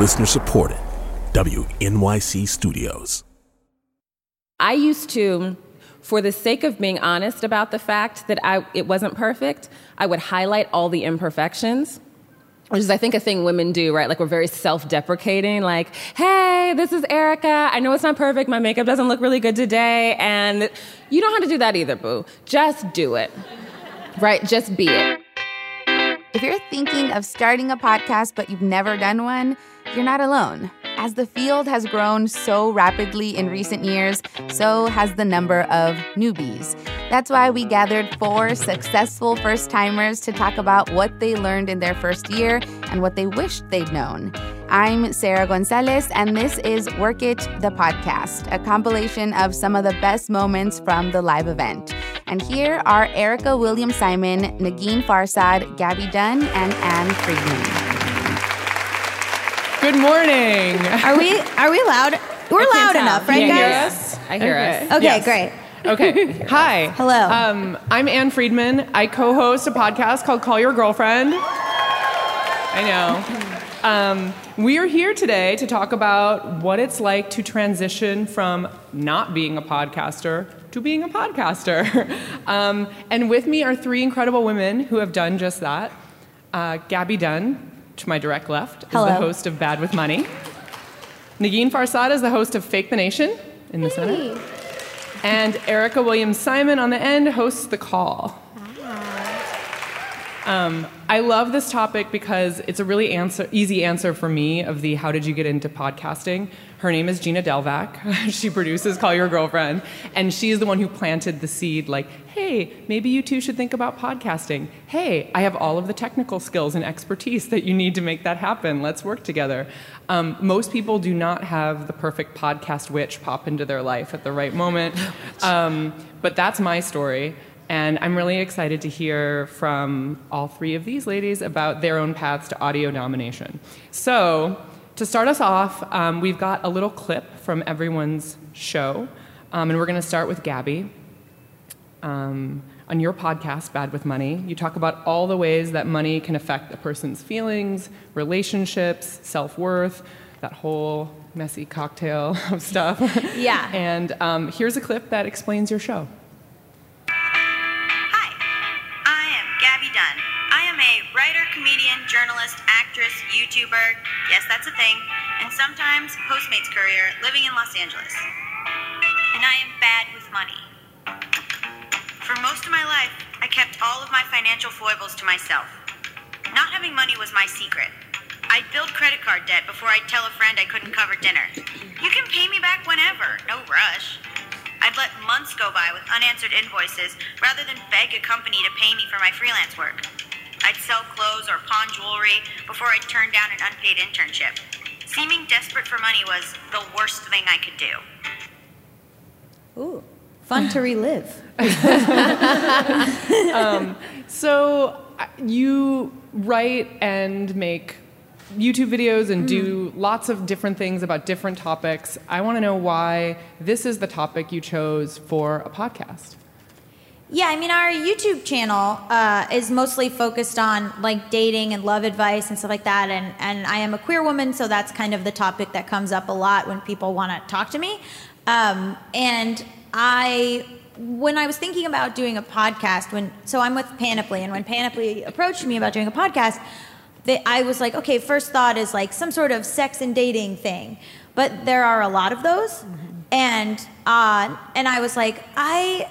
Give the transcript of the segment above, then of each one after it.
Listener supported. WNYC Studios. I used to, for the sake of being honest about the fact that I, it wasn't perfect, I would highlight all the imperfections. Which is, I think, a thing women do, right? Like, we're very self deprecating, like, hey, this is Erica. I know it's not perfect. My makeup doesn't look really good today. And you don't have to do that either, boo. Just do it, right? Just be it. If you're thinking of starting a podcast but you've never done one, you're not alone. As the field has grown so rapidly in recent years, so has the number of newbies. That's why we gathered four successful first timers to talk about what they learned in their first year and what they wished they'd known. I'm Sarah Gonzalez, and this is Work It, the podcast, a compilation of some of the best moments from the live event. And here are Erica Williams Simon, Negin Farsad, Gabby Dunn, and Ann Friedman. Good morning. Are we are we loud? We're loud tell. enough, right, guys? I hear Okay. us. Okay, Yes. great. Okay. Hi. Hello. Um, I'm Ann Friedman. I co-host a podcast called Call Your Girlfriend. I know. Um, we are here today to talk about what it's like to transition from not being a podcaster to being a podcaster. um, and with me are three incredible women who have done just that. Uh, Gabby Dunn, to my direct left, is the host of Bad with Money. Negin Farsad is the host of Fake the Nation in the center. And Erica Williams Simon on the end hosts The Call. Um, I love this topic because it's a really answer, easy answer for me of the how did you get into podcasting. Her name is Gina Delvac. she produces Call Your Girlfriend, and she's the one who planted the seed like, hey, maybe you two should think about podcasting. Hey, I have all of the technical skills and expertise that you need to make that happen. Let's work together. Um, most people do not have the perfect podcast witch pop into their life at the right moment, um, but that's my story. And I'm really excited to hear from all three of these ladies about their own paths to audio domination. So, to start us off, um, we've got a little clip from everyone's show, um, and we're going to start with Gabby. Um, on your podcast, Bad with Money, you talk about all the ways that money can affect a person's feelings, relationships, self worth, that whole messy cocktail of stuff. Yeah. and um, here's a clip that explains your show. I am a writer, comedian, journalist, actress, YouTuber, yes, that's a thing, and sometimes Postmates courier living in Los Angeles. And I am bad with money. For most of my life, I kept all of my financial foibles to myself. Not having money was my secret. I'd build credit card debt before I'd tell a friend I couldn't cover dinner. You can pay me back whenever, no rush. I'd let months go by with unanswered invoices rather than beg a company to pay me for my freelance work. I'd sell clothes or pawn jewelry before I'd turn down an unpaid internship. Seeming desperate for money was the worst thing I could do. Ooh, fun to relive. So uh, you write and make YouTube videos and do lots of different things about different topics. I want to know why this is the topic you chose for a podcast. Yeah, I mean, our YouTube channel uh, is mostly focused on like dating and love advice and stuff like that. And, and I am a queer woman, so that's kind of the topic that comes up a lot when people want to talk to me. Um, and I, when I was thinking about doing a podcast, when so I'm with Panoply, and when Panoply approached me about doing a podcast, they, I was like, okay, first thought is like some sort of sex and dating thing, but there are a lot of those, and uh, and I was like, I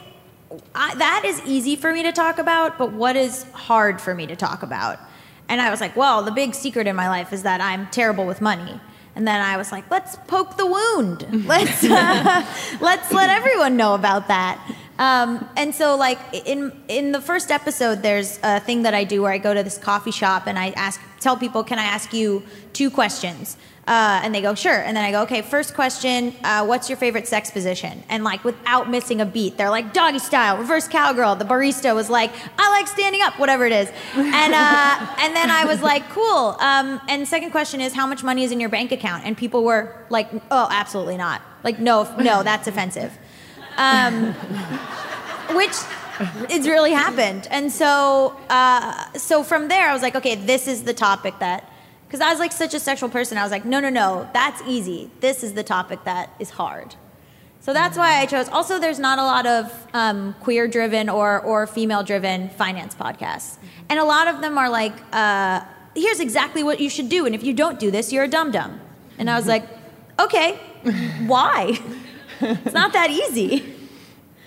I, that is easy for me to talk about, but what is hard for me to talk about? And I was like, well, the big secret in my life is that I'm terrible with money. And then I was like, let's poke the wound. Let's uh, let's let everyone know about that. Um, and so, like in in the first episode, there's a thing that I do where I go to this coffee shop and I ask, tell people, can I ask you two questions? Uh, and they go, sure. And then I go, okay, first question, uh, what's your favorite sex position? And like without missing a beat, they're like doggy style, reverse cowgirl. The barista was like, I like standing up, whatever it is. And uh, and then I was like, cool. Um, and second question is, how much money is in your bank account? And people were like, oh, absolutely not. Like, no, no, that's offensive. Um, which it's really happened. And so, uh, so from there, I was like, okay, this is the topic that because I was like such a sexual person. I was like, no, no, no, that's easy. This is the topic that is hard. So that's why I chose. Also, there's not a lot of um, queer-driven or or female-driven finance podcasts, and a lot of them are like, uh, "Here's exactly what you should do, and if you don't do this, you're a dum dum." And I was like, "Okay, why? it's not that easy."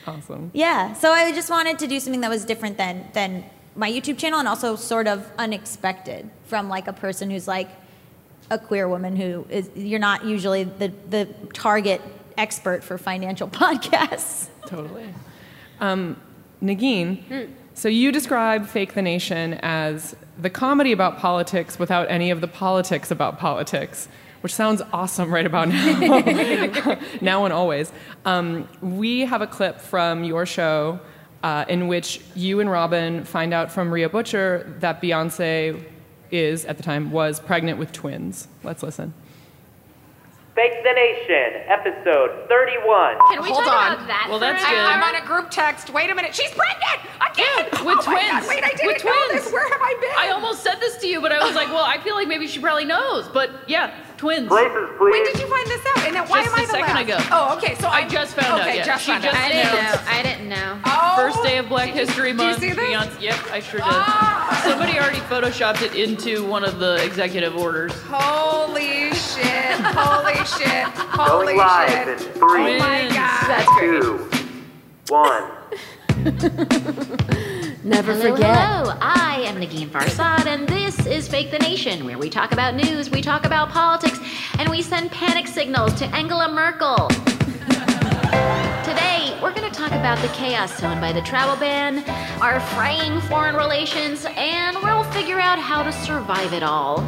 Awesome. Yeah. So I just wanted to do something that was different than than my YouTube channel, and also sort of unexpected from like a person who's like a queer woman who is. You're not usually the the target expert for financial podcasts. Totally. Um, Negin, so you describe Fake the Nation as the comedy about politics without any of the politics about politics, which sounds awesome right about now. now and always. Um, we have a clip from your show uh, in which you and Robin find out from Rhea Butcher that Beyonce is, at the time, was pregnant with twins. Let's listen. Fake the Nation, episode 31. Can we Hold talk on. about that well, that's minute? good. I'm on a group text. Wait a minute. She's pregnant again. Yeah, with oh twins. wait, I didn't With know twins. this. Where have I been? I almost said this to you, but I was like, well, I feel like maybe she probably knows. But yeah, twins. Places, please. when did you find this out? And then why Just am I a the second last? ago. Oh, okay. So I I'm- just found out, Okay, yeah. just She found just out. I didn't know. I didn't know. Oh, First day of Black did you- History did you Month. see this? Beyonce. Yep, I sure did. Ah. Somebody already photoshopped it into one of the executive orders. Holy shit! Holy shit! Holy Going live shit! in three, Oh my god! That's great. two, one. Never Hello, forget. hello. I am Negin Farsad, and this is Fake the Nation, where we talk about news, we talk about politics, and we send panic signals to Angela Merkel. Today, we're going to talk about the chaos sown by the travel ban, our fraying foreign relations, and we'll figure out how to survive it all.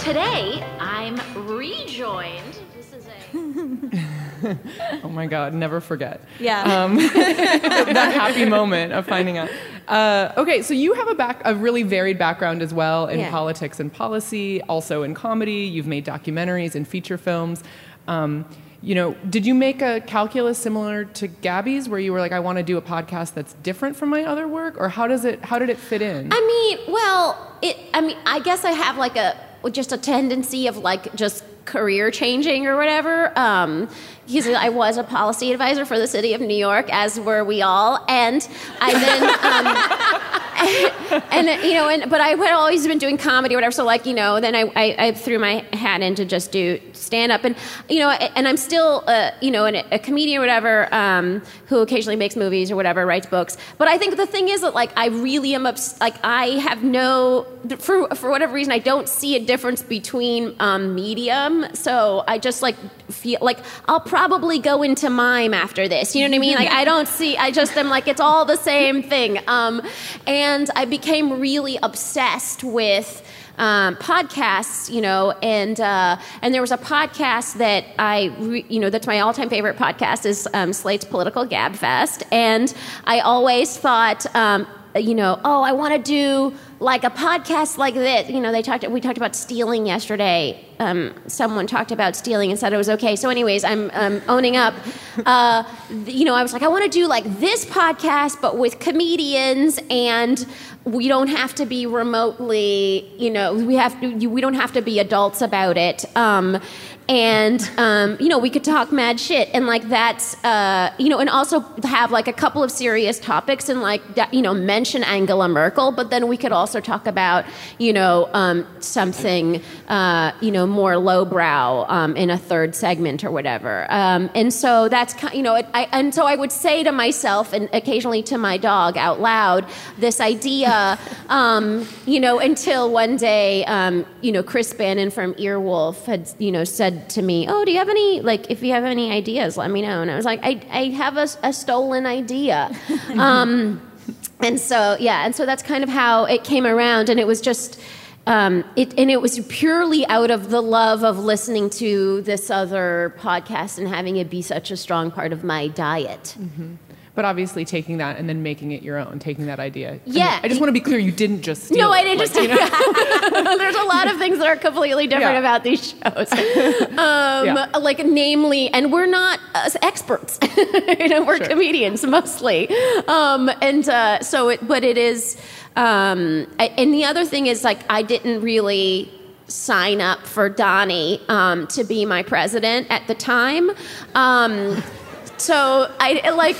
Today, I'm rejoined. This is a. Oh my God, never forget. Yeah. Um, that happy moment of finding out. Uh, okay, so you have a back a really varied background as well in Yeah. politics and policy, also in comedy. You've made documentaries and feature films. Um, you know, did you make a calculus similar to Gabby's, where you were like, I want to do a podcast that's different from my other work, or how does it how did it fit in? I mean, well, it. I mean, I guess I have like a just a tendency of like just career changing or whatever. Um, because I was a policy advisor for the city of New York, as were we all, and I then. Um, and you know, and but I had always been doing comedy or whatever. So like you know, then I, I, I threw my hat in to just do stand up, and you know, and I'm still uh, you know an, a comedian or whatever um, who occasionally makes movies or whatever, writes books. But I think the thing is that like I really am obs- like I have no for for whatever reason I don't see a difference between um, medium. So I just like feel like I'll probably go into mime after this. You know what I mean? Like I don't see. I just am like it's all the same thing. Um, and I became really obsessed with. Um, podcasts, you know, and uh, and there was a podcast that I, re- you know, that's my all-time favorite podcast is um, Slate's Political Gabfest, and I always thought, um, you know, oh, I want to do like a podcast like this. You know, they talked. We talked about stealing yesterday. Um, someone talked about stealing and said it was okay. So, anyways, I'm um, owning up. Uh, you know, I was like, I want to do like this podcast, but with comedians, and we don't have to be remotely. You know, we have to. We don't have to be adults about it. Um, and um, you know we could talk mad shit. And like that's uh, you know and also have like a couple of serious topics and like you know mention Angela Merkel. But then we could also talk about you know um, something uh, you know more lowbrow um, in a third segment or whatever. Um, and so that's you know it, I, and so I would say to myself and occasionally to my dog out loud this idea um, you know until one day um, you know Chris Bannon from Earwolf had you know said to me, "Oh, do you have any like if you have any ideas, let me know." And I was like, "I I have a, a stolen idea." um, and so yeah, and so that's kind of how it came around, and it was just. Um, it, and it was purely out of the love of listening to this other podcast and having it be such a strong part of my diet. But obviously taking that and then making it your own, taking that idea. And Yeah. I just want to be clear, you didn't just steal No. I didn't Like, just. you know? There's a lot of things that are completely different Yeah. about these shows. Um, Yeah. Like, namely, and we're not uh, experts. you know, we're Sure. comedians mostly. Um, and uh, so, it, but it is. Um, I, and the other thing is, like, I didn't really sign up for Donnie um, to be my president at the time. Um, so I like.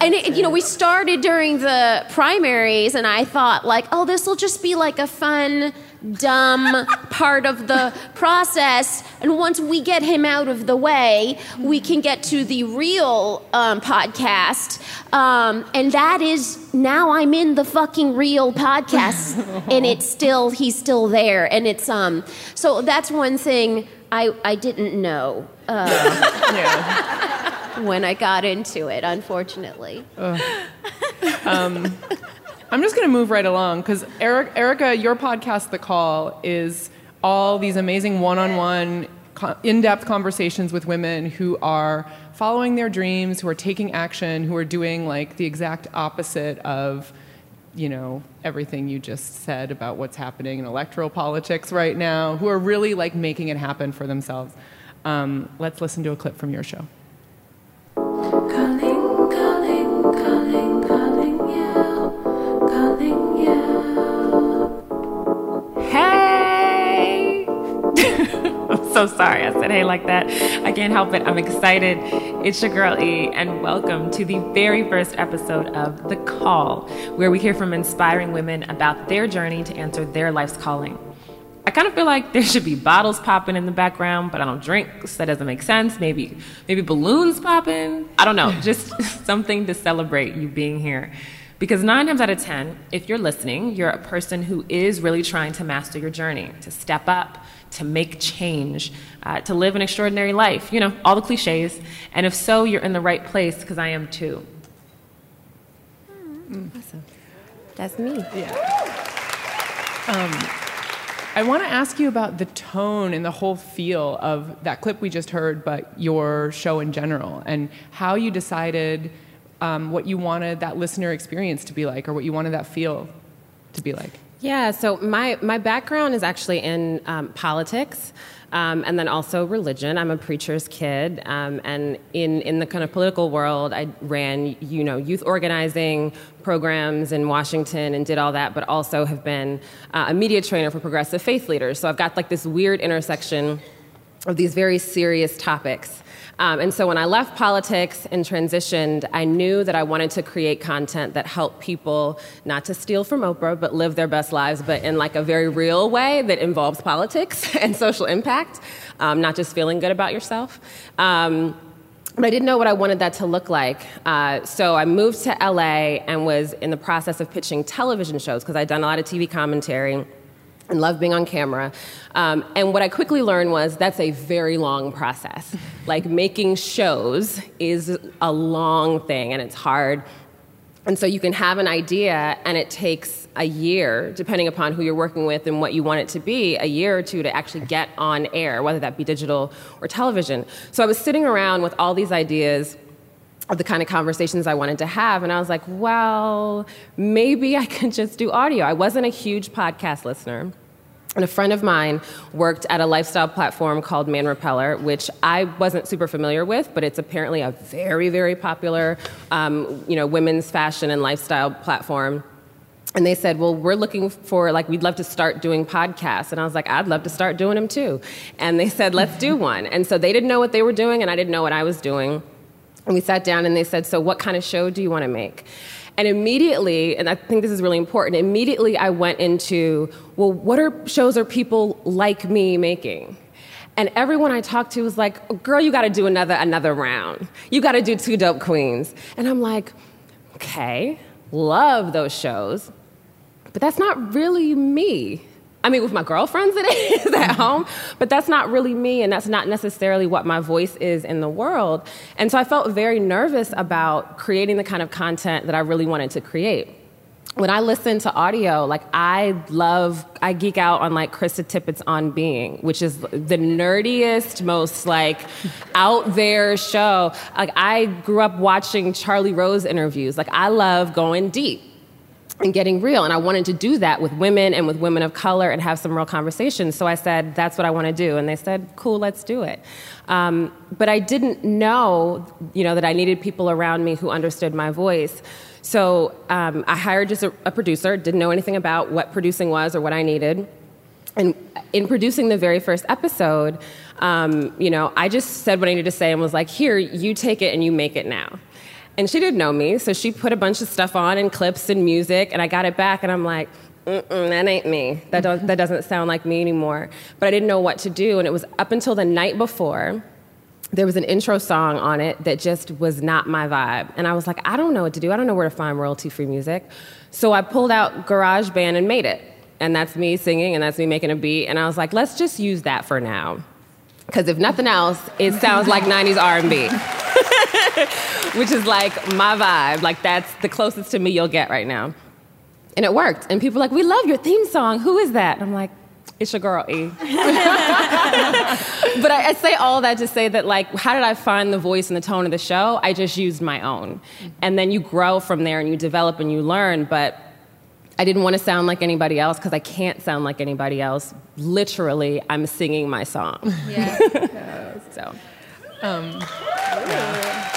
And it, you know, we started during the primaries, and I thought, like, oh, this will just be like a fun, dumb part of the process. And once we get him out of the way, we can get to the real um, podcast. Um, and that is now I'm in the fucking real podcast, and it's still he's still there, and it's um. So that's one thing I I didn't know. Uh, When I got into it, unfortunately. Um, I'm just going to move right along because Eric, Erica, your podcast, The Call, is all these amazing one-on-one, in-depth conversations with women who are following their dreams, who are taking action, who are doing like the exact opposite of, you know, everything you just said about what's happening in electoral politics right now, who are really like making it happen for themselves. Um, let's listen to a clip from your show. So sorry I said hey like that. I can't help it. I'm excited. It's your girl E, and welcome to the very first episode of The Call, where we hear from inspiring women about their journey to answer their life's calling. I kind of feel like there should be bottles popping in the background, but I don't drink, so that doesn't make sense. Maybe, maybe balloons popping. I don't know. Just something to celebrate you being here. Because nine times out of ten, if you're listening, you're a person who is really trying to master your journey, to step up, to make change, uh, to live an extraordinary life. You know, all the cliches. And if so, you're in the right place, because I am too. Awesome. That's me. Um, I want to ask you about the tone and the whole feel of that clip we just heard, but your show in general, and how you decided um, what you wanted that listener experience to be like, or what you wanted that feel to be like. Yeah, so my, my background is actually in um, politics um, and then also religion. I'm a preacher's kid. Um, and in, in the kind of political world, I ran, you know, youth organizing programs in Washington and did all that, but also have been uh, a media trainer for progressive faith leaders. So I've got like this weird intersection of these very serious topics. Um, and so when I left politics and transitioned, I knew that I wanted to create content that helped people not to steal from Oprah, but live their best lives, but in like a very real way that involves politics and social impact, um, not just feeling good about yourself. Um, but I didn't know what I wanted that to look like. Uh, so I moved to LA and was in the process of pitching television shows because I'd done a lot of TV commentary and love being on camera. Um, and what I quickly learned was that's a very long process. Like making shows is a long thing and it's hard. And so you can have an idea and it takes a year, depending upon who you're working with and what you want it to be, a year or two to actually get on air, whether that be digital or television. So I was sitting around with all these ideas of the kind of conversations I wanted to have. And I was like, well, maybe I can just do audio. I wasn't a huge podcast listener. And a friend of mine worked at a lifestyle platform called Man Repeller, which I wasn't super familiar with, but it's apparently a very, very popular, um, you know, women's fashion and lifestyle platform. And they said, "Well, we're looking for like we'd love to start doing podcasts." And I was like, "I'd love to start doing them too." And they said, "Let's do one." And so they didn't know what they were doing, and I didn't know what I was doing. And we sat down and they said, So, what kind of show do you want to make? And immediately, and I think this is really important, immediately I went into, Well, what are shows are people like me making? And everyone I talked to was like, oh, Girl, you got to do another, another round. You got to do Two Dope Queens. And I'm like, Okay, love those shows, but that's not really me. I mean, with my girlfriends, it is at mm-hmm. home, but that's not really me, and that's not necessarily what my voice is in the world. And so I felt very nervous about creating the kind of content that I really wanted to create. When I listen to audio, like I love, I geek out on like Krista Tippett's On Being, which is the nerdiest, most like out there show. Like I grew up watching Charlie Rose interviews. Like I love going deep and getting real. And I wanted to do that with women and with women of color and have some real conversations. So I said, that's what I want to do. And they said, cool, let's do it. Um, but I didn't know, you know, that I needed people around me who understood my voice. So um, I hired just a, a producer, didn't know anything about what producing was or what I needed. And in producing the very first episode, um, you know, I just said what I needed to say and was like, here, you take it and you make it now. And she didn't know me, so she put a bunch of stuff on and clips and music, and I got it back, and I'm like, Mm-mm, that ain't me. That, don't, that doesn't sound like me anymore. But I didn't know what to do, and it was up until the night before. There was an intro song on it that just was not my vibe. And I was like, I don't know what to do. I don't know where to find royalty free music. So I pulled out GarageBand and made it. And that's me singing, and that's me making a beat. And I was like, let's just use that for now. Because if nothing else, it sounds like 90s R&B. Which is like my vibe. Like that's the closest to me you'll get right now. And it worked. And people are like, we love your theme song. Who is that? And I'm like, it's your girl E. but I, I, say all that to say that, like, how did I find the voice and the tone of the show? I just used my own. And then you grow from there and you develop and you learn. But I didn't want to sound like anybody else because I can't sound like anybody else. Literally, I'm singing my song. Yeah. so. Um, yeah.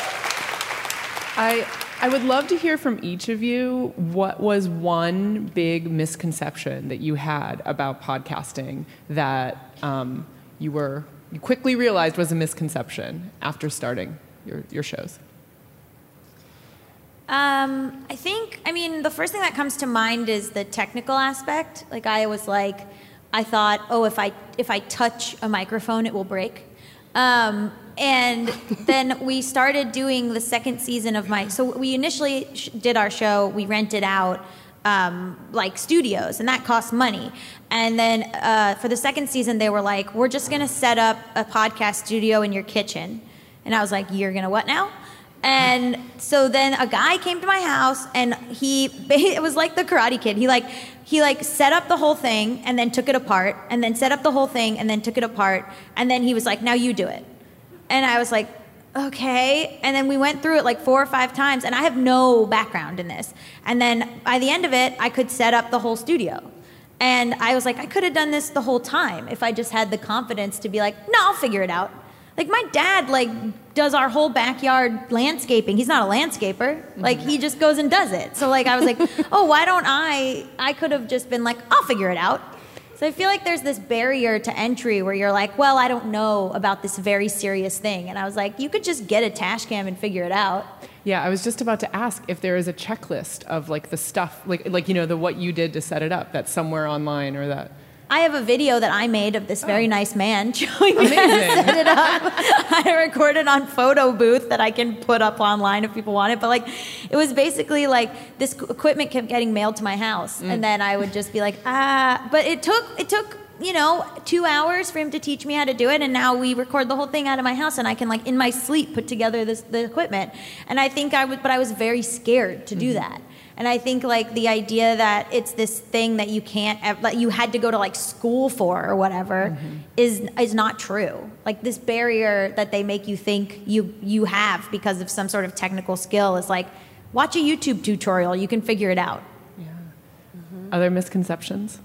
I I would love to hear from each of you what was one big misconception that you had about podcasting that um, you were you quickly realized was a misconception after starting your, your shows. Um, I think, I mean, the first thing that comes to mind is the technical aspect. Like I was like, I thought, oh, if I if I touch a microphone, it will break. Um, and then we started doing the second season of my. So we initially sh- did our show. We rented out um, like studios, and that cost money. And then uh, for the second season, they were like, "We're just gonna set up a podcast studio in your kitchen." And I was like, "You're gonna what now?" And so then a guy came to my house, and he it was like the Karate Kid. He like he like set up the whole thing and then took it apart, and then set up the whole thing and then took it apart, and then he was like, "Now you do it." And I was like, okay. And then we went through it like four or five times, and I have no background in this. And then by the end of it, I could set up the whole studio. And I was like, I could have done this the whole time if I just had the confidence to be like, no, I'll figure it out. Like my dad, like does our whole backyard landscaping. He's not a landscaper. Like he just goes and does it. So like I was like, oh, why don't I? I could have just been like, I'll figure it out. So I feel like there's this barrier to entry where you're like, well, I don't know about this very serious thing. And I was like, you could just get a tash cam and figure it out. Yeah, I was just about to ask if there is a checklist of like the stuff, like like you know the what you did to set it up. That's somewhere online or that. I have a video that I made of this very nice man showing me how to set it up. I recorded on photo booth that I can put up online if people want it. But like, it was basically like this equipment kept getting mailed to my house, Mm. and then I would just be like, ah. But it took it took you know two hours for him to teach me how to do it, and now we record the whole thing out of my house, and I can like in my sleep put together this the equipment. And I think I was, but I was very scared to do that. And I think like the idea that it's this thing that you can't, ev- that you had to go to like school for or whatever, mm-hmm. is is not true. Like this barrier that they make you think you you have because of some sort of technical skill is like, watch a YouTube tutorial, you can figure it out. Yeah. Mm-hmm. Other misconceptions?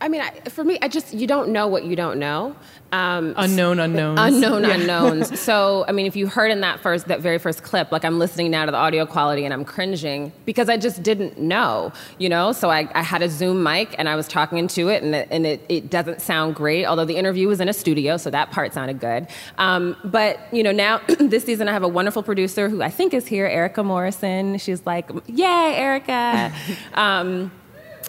I mean, I, for me, I just you don't know what you don't know. Um, Unknown unknowns. Unknown Yeah. unknowns. So, I mean, if you heard in that first, that very first clip, like I'm listening now to the audio quality and I'm cringing because I just didn't know, you know. So I, I had a Zoom mic and I was talking into it, and it, and it, it doesn't sound great. Although the interview was in a studio, so that part sounded good. Um, but you know, now this season I have a wonderful producer who I think is here, Erica Morrison. She's like, yay, Erica. um,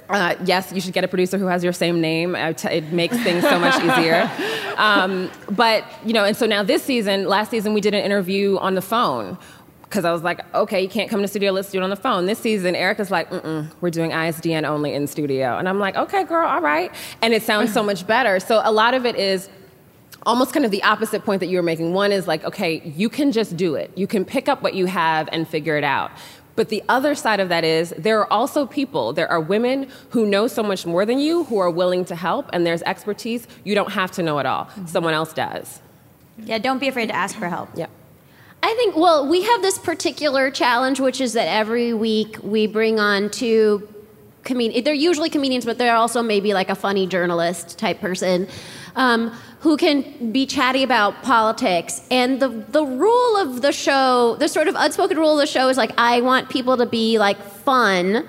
uh, yes, you should get a producer who has your same name. T- it makes things so much easier. Um, but you know, and so now this season, last season we did an interview on the phone because I was like, okay, you can't come to studio, let's do it on the phone. This season, Erica's like, mm we're doing ISDN only in studio, and I'm like, okay, girl, all right, and it sounds so much better. So a lot of it is almost kind of the opposite point that you were making. One is like, okay, you can just do it. You can pick up what you have and figure it out. But the other side of that is there are also people, there are women who know so much more than you who are willing to help, and there's expertise. You don't have to know it all, mm-hmm. someone else does. Yeah, don't be afraid to ask for help. Yeah. I think, well, we have this particular challenge, which is that every week we bring on two comedians. They're usually comedians, but they're also maybe like a funny journalist type person um, who can be chatty about politics. And the, the rule of the show, the sort of unspoken rule of the show is like, I want people to be like fun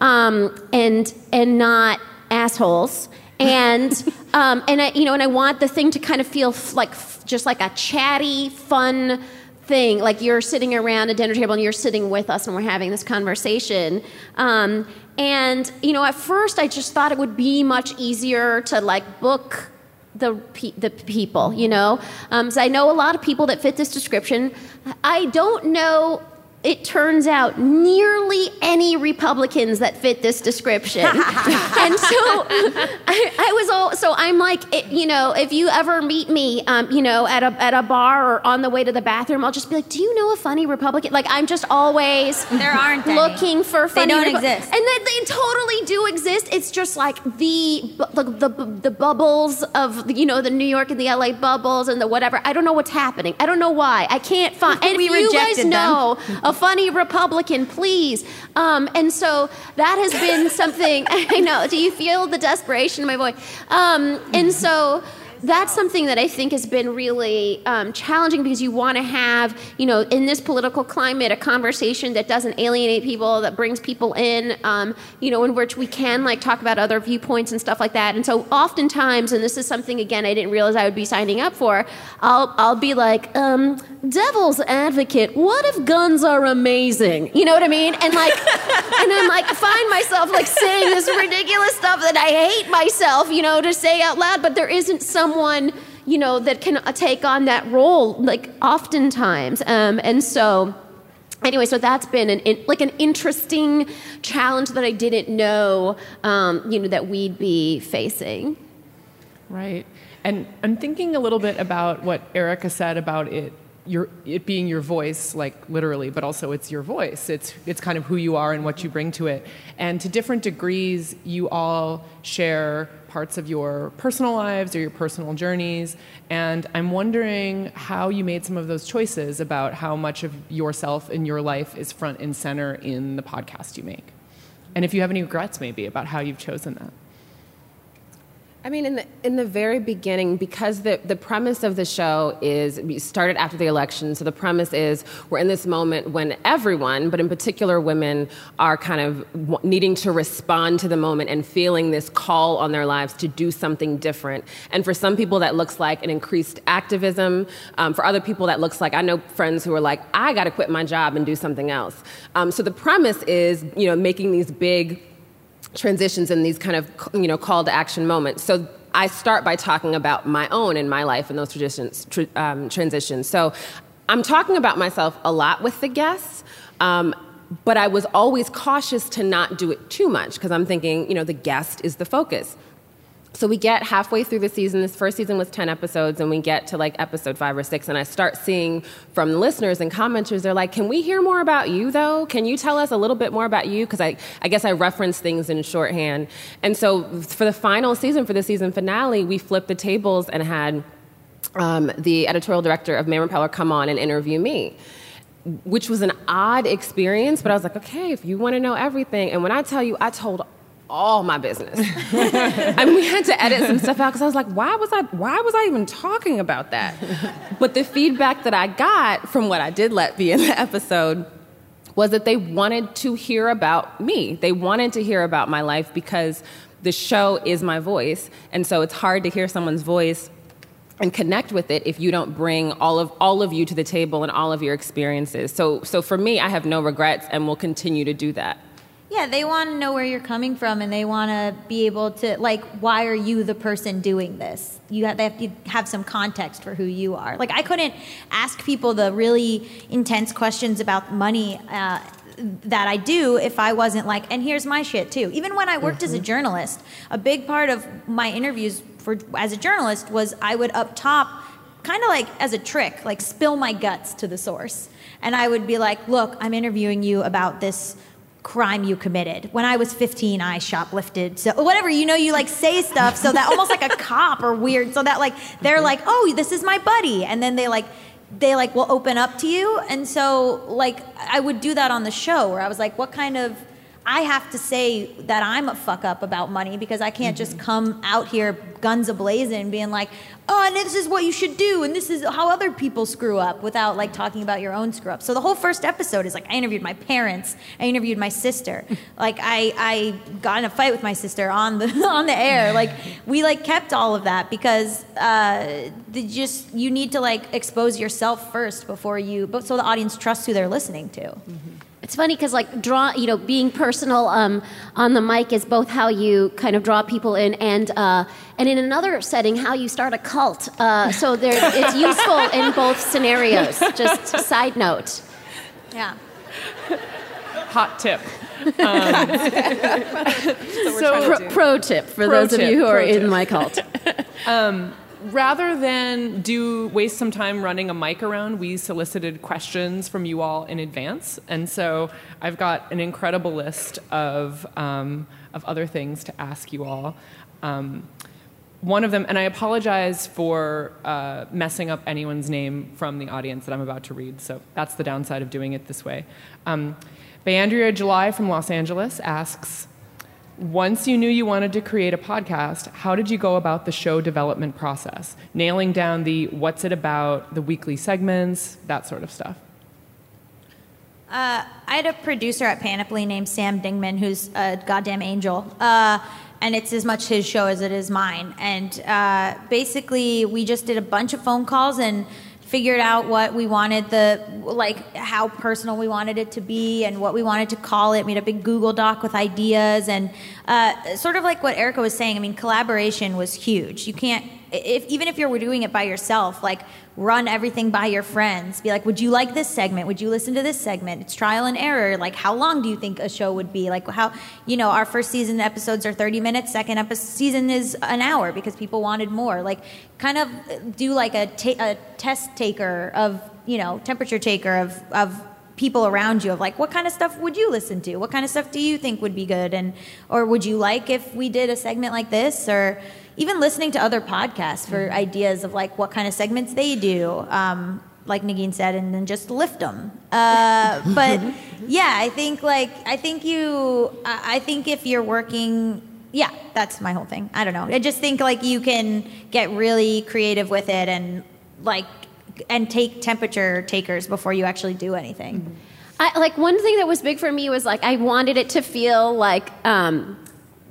um, and, and not assholes. And um, and I, you know, and I want the thing to kind of feel f- like f- just like a chatty, fun thing. Like you're sitting around a dinner table and you're sitting with us and we're having this conversation. Um, and you know, at first I just thought it would be much easier to like book the pe- the people. You know, um, so I know a lot of people that fit this description. I don't know. It turns out nearly any Republicans that fit this description, and so I, I was all so I'm like, it, you know, if you ever meet me, um, you know, at a at a bar or on the way to the bathroom, I'll just be like, do you know a funny Republican? Like I'm just always There aren't any. looking for They funny. don't Repu- exist. and they, they totally do exist. It's just like the the, the the bubbles of you know the New York and the LA bubbles and the whatever. I don't know what's happening. I don't know why. I can't find. And We if you guys them. know funny Republican, please. Um, and so that has been something. I know. Do you feel the desperation in my voice? Um, and so that's something that I think has been really um, challenging because you want to have, you know, in this political climate, a conversation that doesn't alienate people, that brings people in, um, you know, in which we can like talk about other viewpoints and stuff like that. And so oftentimes, and this is something again I didn't realize I would be signing up for, I'll I'll be like, um, devil's advocate. What if guns are amazing? You know what I mean? And like, and I'm like, find myself like saying this ridiculous stuff that I hate myself, you know, to say out loud, but there isn't someone, you know, that can take on that role, like oftentimes. Um, and so, anyway, so that's been an in, like an interesting challenge that I didn't know, um, you know, that we'd be facing. Right. And I'm thinking a little bit about what Erica said about it your it being your voice like literally but also it's your voice. It's it's kind of who you are and what you bring to it. And to different degrees you all share parts of your personal lives or your personal journeys. And i'm wondering how you made some of those choices about how much of yourself and your life is front and center in the podcast you make. And if you have any regrets maybe about how you've chosen that I mean, in the in the very beginning, because the the premise of the show is we started after the election. So the premise is we're in this moment when everyone, but in particular women, are kind of needing to respond to the moment and feeling this call on their lives to do something different. And for some people, that looks like an increased activism. Um, for other people, that looks like I know friends who are like, I got to quit my job and do something else. Um, so the premise is, you know, making these big transitions and these kind of you know call to action moments. So I start by talking about my own in my life and those traditions, tr- um, transitions. So I'm talking about myself a lot with the guests. Um, but I was always cautious to not do it too much because I'm thinking, you know, the guest is the focus. So we get halfway through the season. This first season was 10 episodes, and we get to like episode five or six, and I start seeing from listeners and commenters, they're like, Can we hear more about you, though? Can you tell us a little bit more about you? Because I, I guess I reference things in shorthand. And so for the final season, for the season finale, we flipped the tables and had um, the editorial director of Man Repeller come on and interview me which was an odd experience, but I was like, okay, if you want to know everything. And when I tell you, I told all my business. I and we had to edit some stuff out because I was like, why was I why was I even talking about that? But the feedback that I got from what I did let be in the episode was that they wanted to hear about me. They wanted to hear about my life because the show is my voice. And so it's hard to hear someone's voice and connect with it if you don't bring all of all of you to the table and all of your experiences. So so for me, I have no regrets and will continue to do that. Yeah, they want to know where you're coming from, and they want to be able to like, why are you the person doing this? You have, they have to have some context for who you are. Like, I couldn't ask people the really intense questions about money. Uh, that I do if I wasn't like, and here's my shit too. Even when I worked as a journalist, a big part of my interviews for as a journalist was I would up top kind of like as a trick, like spill my guts to the source. And I would be like, look, I'm interviewing you about this crime you committed. When I was 15, I shoplifted. So whatever, you know, you like say stuff so that almost like a cop or weird, so that like they're mm-hmm. like, oh, this is my buddy. And then they like, they like will open up to you. And so like I would do that on the show where I was like, what kind of I have to say that I'm a fuck up about money because I can't just come out here guns a ablazing, being like, "Oh, and this is what you should do, and this is how other people screw up," without like talking about your own screw up. So the whole first episode is like I interviewed my parents, I interviewed my sister, like I I got in a fight with my sister on the on the air. Like we like kept all of that because uh, the just you need to like expose yourself first before you, but so the audience trusts who they're listening to. It's funny because like draw, you know, being personal um, on the mic is both how you kind of draw people in, and uh, and in another setting, how you start a cult. Uh, so there, it's useful in both scenarios. Just side note. Yeah. Hot tip. Um, So pro, pro tip for Pro those of you who are pro in my cult. Um, rather than do waste some time running a mic around, we solicited questions from you all in advance, and so I've got an incredible list of um, of other things to ask you all. Um, one of them, and I apologize for uh, messing up anyone's name from the audience that I'm about to read. So that's the downside of doing it this way. Um, Bayandria July from Los Angeles asks. Once you knew you wanted to create a podcast, how did you go about the show development process? Nailing down the what's it about, the weekly segments, that sort of stuff. Uh, I had a producer at Panoply named Sam Dingman, who's a goddamn angel. Uh, and it's as much his show as it is mine. And uh, basically, we just did a bunch of phone calls and figured out what we wanted the like how personal we wanted it to be and what we wanted to call it. Had a big Google Doc with ideas and uh, sort of like what Erica was saying. I mean, collaboration was huge. You can't if even if you're doing it by yourself, like run everything by your friends. Be like, would you like this segment? Would you listen to this segment? It's trial and error. Like, how long do you think a show would be? Like, how you know, our first season episodes are 30 minutes. Second episode season is an hour because people wanted more. Like, kind of do like a, ta- a test taker of you know temperature taker of of people around you of like what kind of stuff would you listen to? What kind of stuff do you think would be good? And or would you like if we did a segment like this? Or even listening to other podcasts for ideas of like what kind of segments they do um, like Negin said and then just lift them. Uh, but yeah I think like I think you I I think if you're working yeah that's my whole thing. I don't know. I just think like you can get really creative with it and like and take temperature takers before you actually do anything. I, like one thing that was big for me was like I wanted it to feel like um,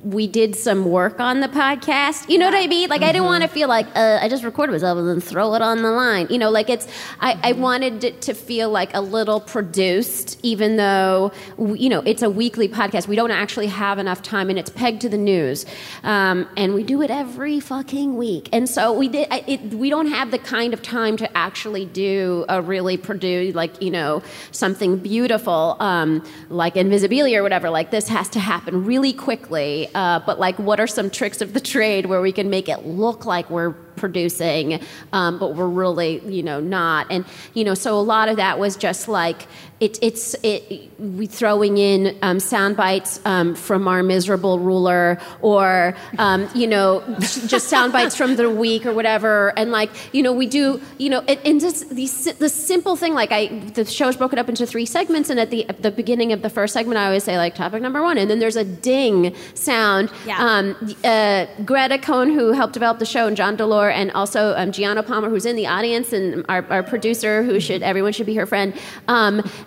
we did some work on the podcast. You know what I mean? Like I didn't want to feel like uh, I just recorded myself and then throw it on the line. You know, like it's I, I wanted it to feel like a little produced, even though w- you know it's a weekly podcast. We don't actually have enough time, and it's pegged to the news, um, and we do it every fucking week. And so we did. I- It, we don't have the kind of time to actually do a really produce like you know something beautiful um, like Invisibilia or whatever. Like this has to happen really quickly. Uh, but like, what are some tricks of the trade where we can make it look like we're producing, um, but we're really, you know, not. And you know, so a lot of that was just like it, it's it, we throwing in um, sound bites um, from our miserable ruler, or um, you know, just sound bites from the week or whatever. And like, you know, we do, you know, and, and just these the simple thing. Like, I the show's broken up into three segments, and at the at the beginning of the first segment, I always say like topic number one, and then there's a ding sound. Yeah. Um, uh, Greta Cohn, who helped develop the show, and John Delore, and also um, Gianna Palmer, who's in the audience, and our, our producer, who should everyone should be her friend.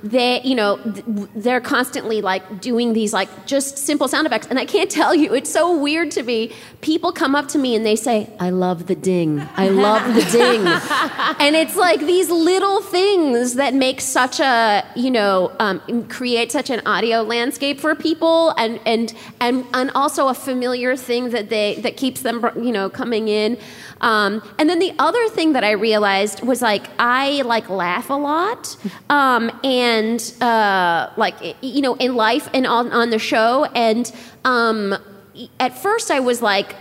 They, you know, th- they're constantly like doing these like just simple sound effects, and I can't tell you, it's so weird to me. People come up to me and they say, "I love the ding. I love the ding," and it's like these little things that make such a, you know, um, create such an audio landscape for people, and and and and also a familiar thing that they that keeps them, you know, coming in. Um, and then the other thing that I realized was like I like laugh a lot, um, and uh, like you know in life and on on the show. And um, at first I was like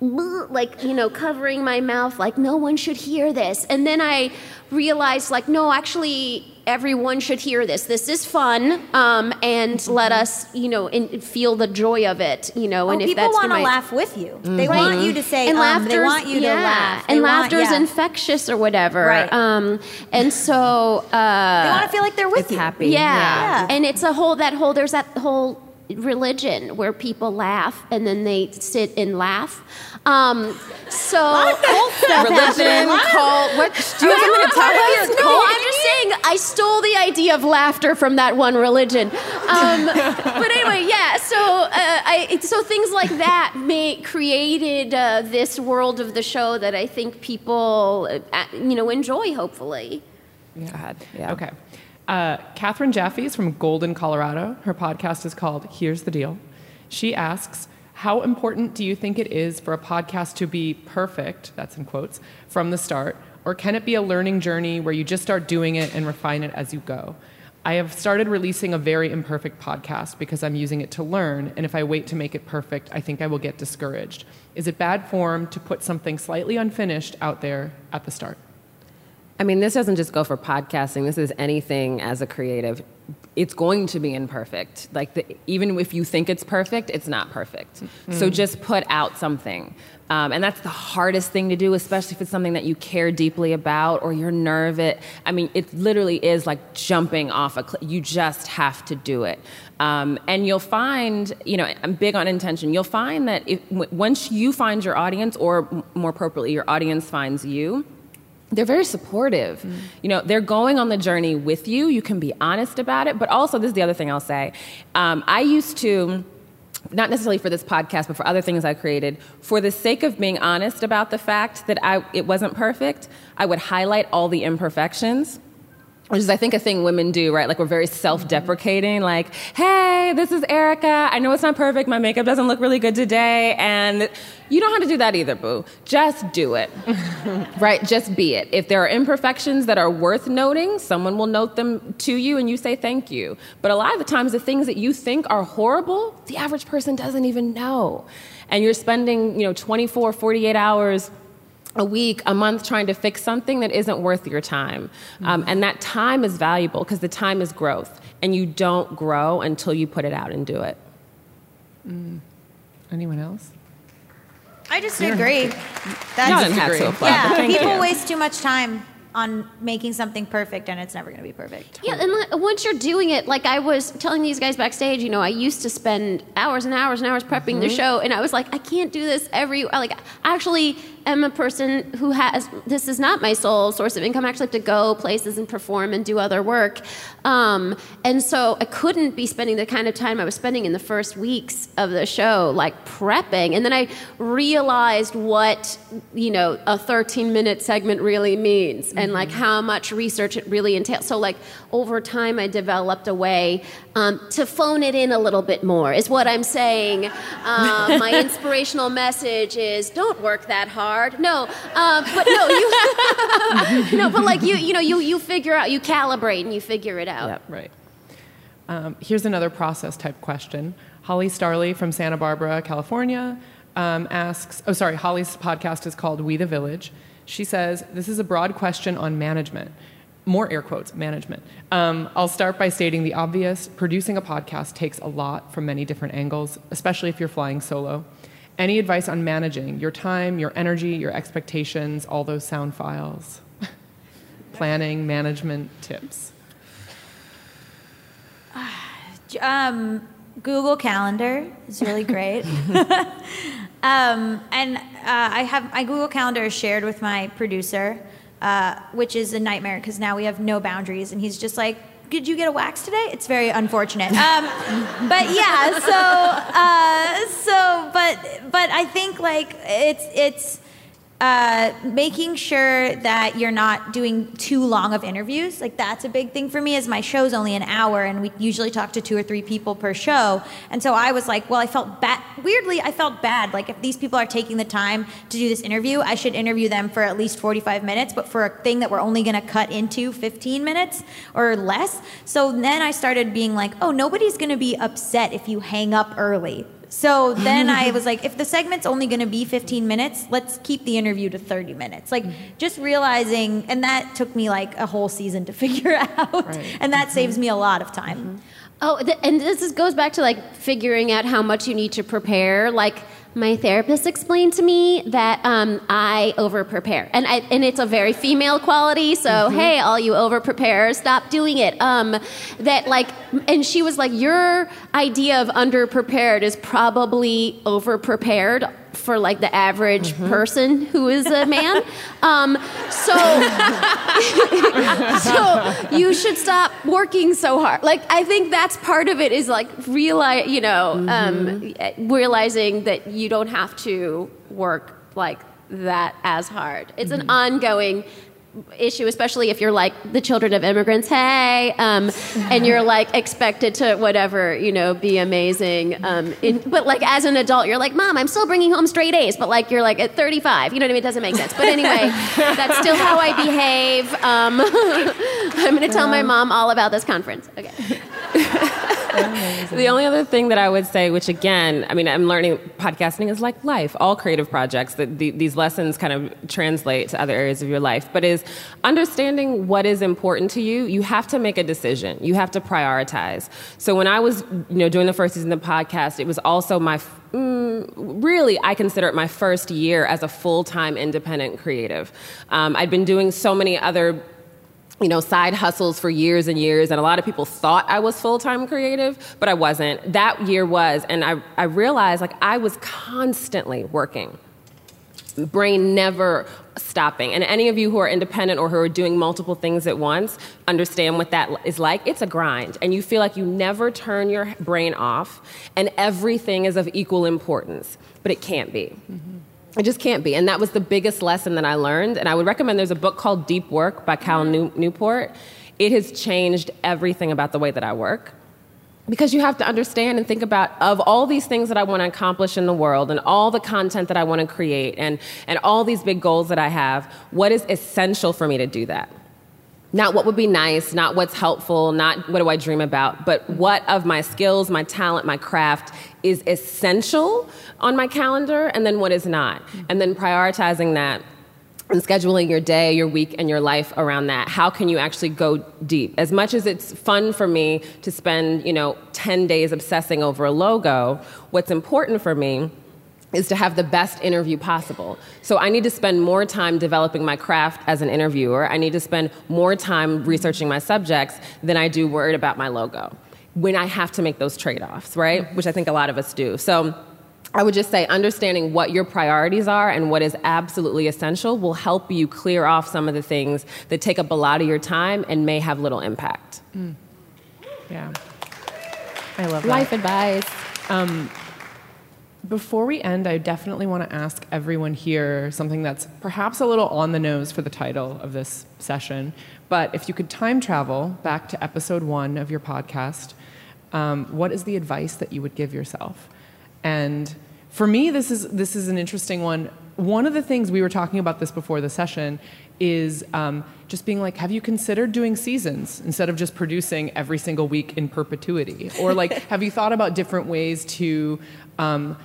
like you know covering my mouth like no one should hear this and then i realized like no actually everyone should hear this this is fun um, and let us you know in, feel the joy of it you know Oh, and if people want to my- laugh with you. They want you to say. and um, they want you yeah, to laugh. and laughter is yeah. infectious or whatever Right. um, and so uh, They want to feel like they're with you. Happy. yeah. and it's a whole that whole there's that whole religion where people laugh and then they sit and laugh. Um, so Religion, cult. What? Do you have something to tell us? no, saying I stole the idea of laughter from that one religion. Um, but anyway, yeah. So uh, I so things like that may created uh, this world of the show that I think people uh, you know enjoy. Hopefully. God, yeah. Okay. Uh, Catherine Jaffe is from Golden, Colorado. Her podcast is called Here's the Deal. She asks, How important do you think it is for a podcast to be perfect, that's in quotes, from the start? Or can it be a learning journey where you just start doing it and refine it as you go? I have started releasing a very imperfect podcast because I'm using it to learn, and if I wait to make it perfect, I think I will get discouraged. Is it bad form to put something slightly unfinished out there at the start? I mean, this doesn't just go for podcasting. This is anything as a creative. It's going to be imperfect. Like, the, even if you think it's perfect, it's not perfect. So Mm. just put out something. Um, and that's the hardest thing to do, especially if it's something that you care deeply about or you're nervous. I mean, it literally is like jumping off a cliff. You just have to do it. Um, and you'll find, you know, I'm big on intention. You'll find that if, w- once you find your audience, or m- more appropriately, your audience finds you, they're very supportive. You know, they're going on the journey with you. You can be honest about it. But also, this is the other thing I'll say. Um, I used to, not necessarily for this podcast, but for other things I created, for the sake of being honest about the fact that I, it wasn't perfect, I would highlight all the imperfections. Which is, I think, a thing women do, right? Like, we're very self deprecating, like, hey, this is Erica. I know it's not perfect. My makeup doesn't look really good today. And you don't have to do that either, boo. Just do it, right? Just be it. If there are imperfections that are worth noting, someone will note them to you and you say thank you. But a lot of the times, the things that you think are horrible, the average person doesn't even know. And you're spending, you know, 24, 48 hours a week, a month trying to fix something that isn't worth your time. Um, and that time is valuable because the time is growth. And you don't grow until you put it out and do it. Mm. Anyone else? I just Yeah. agree. Y'all didn't have to apply, yeah, thank people you. waste too much time on making something perfect, and it's never going to be perfect. Yeah, and like, once you're doing it, like I was telling these guys backstage, you know, I used to spend hours and hours and hours prepping the Mhm. show, and I was like, I can't do this every. Like, actually am a person who has this is not my sole source of income. I actually have to go places and perform and do other work, um, and so I couldn't be spending the kind of time I was spending in the first weeks of the show, like prepping, and then I realized what you know a 13 minute segment really means, and like how much research it really entails. So like over time, I developed a way um, to phone it in a little bit more. Is what I'm saying. Um, my inspirational message is don't work that hard. No, um, but no, you no, but like you you know you you figure out you calibrate and you figure it out. Yep, Right. Um, here's another process type question. Holly Starley from Santa Barbara, California, um, asks. Oh, sorry. Holly's podcast is called We the Village. She says this is a broad question on management. More air quotes, management. Um, I'll start by stating the obvious. Producing a podcast takes a lot from many different angles, especially if you're flying solo. Any advice on managing your time, your energy, your expectations, all those sound files? Planning, management tips. Um, Google Calendar is really great. um, and uh, I have my Google Calendar is shared with my producer, uh, which is a nightmare because now we have no boundaries, and he's just like. Did you get a wax today? It's very unfortunate. Um, but yeah, so uh, so but but I think like it's it's uh, making sure that you're not doing too long of interviews like that's a big thing for me is my show's only an hour and we usually talk to two or three people per show. And so i was like well i felt bad weirdly i felt bad like if these people are taking the time to do this interview i should interview them for at least 45 minutes but for a thing that we're only going to cut into 15 minutes or less. So then i started being like oh nobody's going to be upset if you hang up early so then I was like, if the segment's only going to be 15 minutes, let's keep the interview to 30 minutes. Like, mm-hmm. just realizing, and that took me like a whole season to figure out. And that mm-hmm. saves me a lot of time. Mm-hmm. Oh, th- and this is, goes back to like figuring out how much you need to prepare. Like, my therapist explained to me that um, I over prepare, and I, and it's a very female quality. So Mm-hmm. hey, all you over preparers, stop doing it. Um, that like, and she was like, your idea of under prepared is probably over prepared for like the average Mm-hmm. person who is a man. um, so so you should stop working so hard. Like I think that's part of it is like realize you know um, realizing that you don't have to work like that as hard. It's an ongoing issue, especially if you're like the children of immigrants. Hey, um, and you're like expected to whatever you know be amazing. Um, in, but like as an adult, you're like, Mom, I'm still bringing home straight A's. But like you're like at 35, you know what I mean? It doesn't make sense. But anyway, that's still how I behave. Um, I'm going to tell my mom all about this conference. Okay. The only other thing that I would say, which again, I mean, I'm learning podcasting is like life, all creative projects, that the, these lessons kind of translate to other areas of your life, but is understanding what is important to you. You have to make a decision. You have to prioritize. So when I was, you know, doing the first season of the podcast, it was also my mm, really, I consider it my first year as a full time independent creative. Um, I'd been doing so many other you know, side hustles for years and years, and a lot of people thought I was full time creative, but I wasn't. That year was, and I, I realized like I was constantly working. Brain never stopping. And any of you who are independent or who are doing multiple things at once understand what that is like. It's a grind, and you feel like you never turn your brain off, and everything is of equal importance, but it can't be. Mm-hmm. It just can't be. And that was the biggest lesson that I learned. And I would recommend there's a book called Deep Work by Cal mm-hmm. New- Newport. It has changed everything about the way that I work. Because you have to understand and think about of all these things that I want to accomplish in the world and all the content that I want to create and, and all these big goals that I have, what is essential for me to do that? Not what would be nice, not what's helpful, not what do I dream about, but what of my skills, my talent, my craft is essential on my calendar, and then what is not. And then prioritizing that and scheduling your day, your week, and your life around that. How can you actually go deep? As much as it's fun for me to spend, you know, 10 days obsessing over a logo, what's important for me is to have the best interview possible. So I need to spend more time developing my craft as an interviewer. I need to spend more time researching my subjects than I do worried about my logo. When I have to make those trade-offs, right? Which I think a lot of us do. So I would just say understanding what your priorities are and what is absolutely essential will help you clear off some of the things that take up a lot of your time and may have little impact. Yeah. I love that. Life advice. Um, before we end, I definitely want to ask everyone here something that's perhaps a little on the nose for the title of this session. But if you could time travel back to episode one of your podcast, um, what is the advice that you would give yourself? And for me, this is this is an interesting one. One of the things we were talking about this before the session is um, just being like, have you considered doing seasons instead of just producing every single week in perpetuity? Or like, have you thought about different ways to um,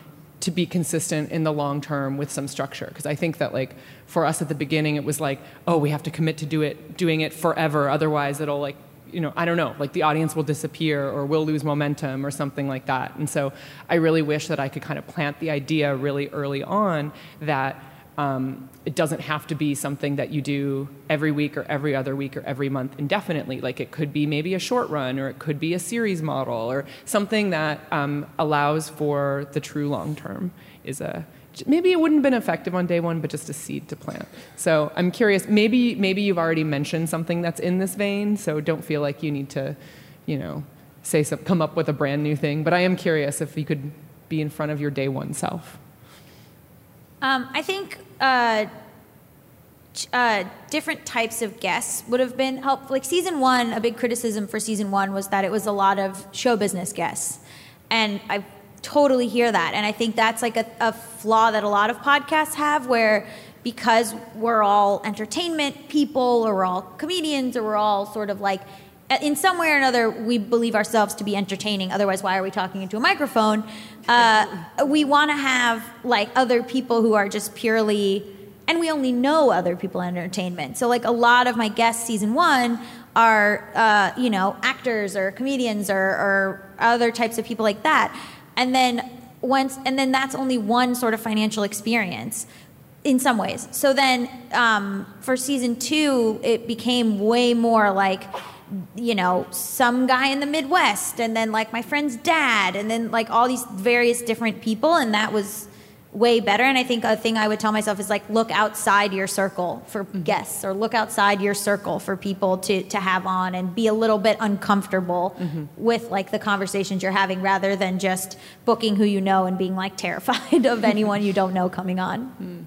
to be consistent in the long term with some structure? Because I think that like for us at the beginning, it was like, oh, we have to commit to do it, doing it forever, otherwise it'll like you know, I don't know, like the audience will disappear or we'll lose momentum or something like that. And so I really wish that I could kind of plant the idea really early on that um, it doesn't have to be something that you do every week or every other week or every month indefinitely. Like it could be maybe a short run or it could be a series model or something that um, allows for the true long term is a maybe it wouldn't have been effective on day one, but just a seed to plant. So I'm curious. Maybe maybe you've already mentioned something that's in this vein. So don't feel like you need to, you know, say some, come up with a brand new thing. But I am curious if you could be in front of your day one self. Um, I think uh, uh, different types of guests would have been helpful. Like season one, a big criticism for season one was that it was a lot of show business guests, and I totally hear that. And I think that's like a, a flaw that a lot of podcasts have, where because we're all entertainment people, or we're all comedians, or we're all sort of like in some way or another, we believe ourselves to be entertaining. Otherwise, why are we talking into a microphone? Uh, we want to have like other people who are just purely, and we only know other people in entertainment. So, like a lot of my guests, season one, are uh, you know actors or comedians or, or other types of people like that. And then once and then that's only one sort of financial experience in some ways. So then um, for season two, it became way more like, you know, some guy in the Midwest, and then like my friend's dad, and then like all these various different people, and that was way better. And I think a thing I would tell myself is like, look outside your circle for mm-hmm. guests, or look outside your circle for people to to have on, and be a little bit uncomfortable mm-hmm. with like the conversations you're having, rather than just booking who you know and being like terrified of anyone you don't know coming on. Hmm.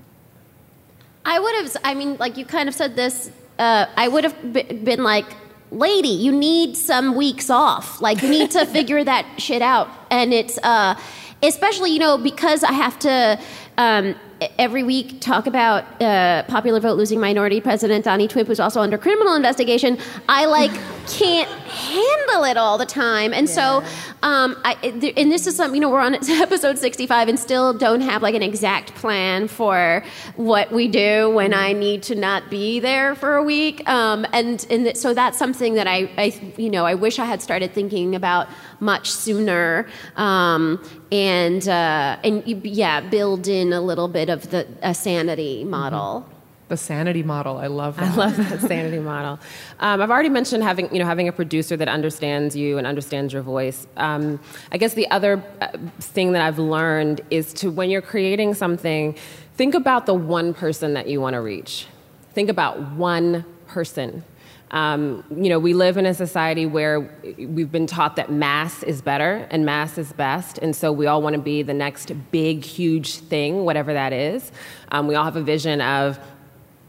I would have. I mean, like you kind of said this. Uh, I would have b- been like, "Lady, you need some weeks off. Like, you need to figure that shit out." And it's, uh, especially you know, because I have to um, every week talk about uh, popular vote losing minority president Donnie Twimp, who's also under criminal investigation. I like can't handle it all the time, and so um, I, and this is something you know we're on episode 65 and still don't have like an exact plan for what we do when I need to not be there for a week, um, and and so that's something that I, I you know I wish I had started thinking about much sooner, um, and uh, and yeah, build in a little bit of the a sanity model. The sanity model. I love that. I love that sanity model. Um, I've already mentioned having you know having a producer that understands you and understands your voice. Um, I guess the other uh, thing that I've learned is to when you're creating something, think about the one person that you want to reach. Think about one person. Um, you know, we live in a society where we've been taught that mass is better and mass is best, and so we all want to be the next big, huge thing, whatever that is. Um, we all have a vision of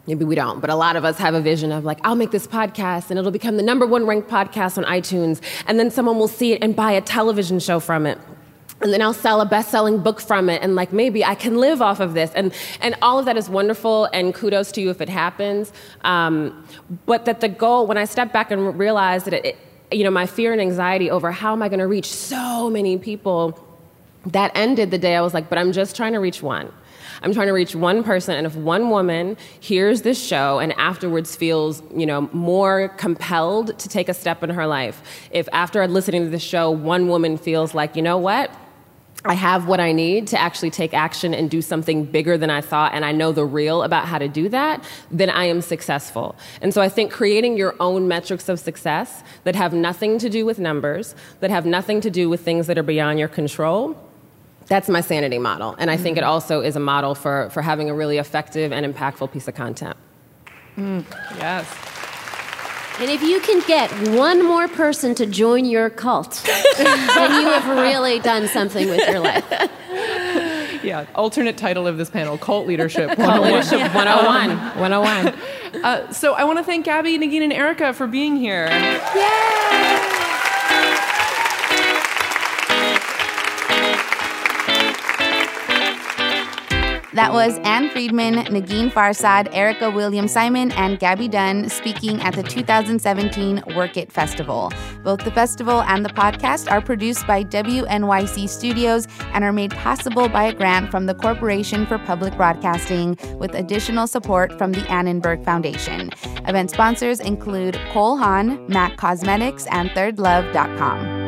maybe we don't, but a lot of us have a vision of like, I'll make this podcast and it'll become the number one ranked podcast on iTunes, and then someone will see it and buy a television show from it. And then I'll sell a best-selling book from it, and like maybe I can live off of this, and and all of that is wonderful, and kudos to you if it happens. Um, but that the goal, when I step back and realize that it, you know, my fear and anxiety over how am I going to reach so many people, that ended the day I was like, but I'm just trying to reach one. I'm trying to reach one person, and if one woman hears this show and afterwards feels, you know, more compelled to take a step in her life, if after listening to the show, one woman feels like, you know what, I have what I need to actually take action and do something bigger than I thought, and I know the real about how to do that, then I am successful. And so I think creating your own metrics of success that have nothing to do with numbers, that have nothing to do with things that are beyond your control, that's my sanity model. And I think it mm. also is a model for, for having a really effective and impactful piece of content. Mm. Yes. And if you can get one more person to join your cult, then you have really done something with your life. Yeah. Alternate title of this panel: Cult Leadership. Cult 101. Leadership 101. 101. Uh, so I want to thank Gabby, Negin, and Erica for being here. That was Anne Friedman, Negin Farsad, Erica Williams Simon, and Gabby Dunn speaking at the 2017 Werk It Festival. Both the festival and the podcast are produced by WNYC Studios and are made possible by a grant from the Corporation for Public Broadcasting with additional support from the Annenberg Foundation. Event sponsors include Cole Haan, MAC Cosmetics, and ThirdLove.com.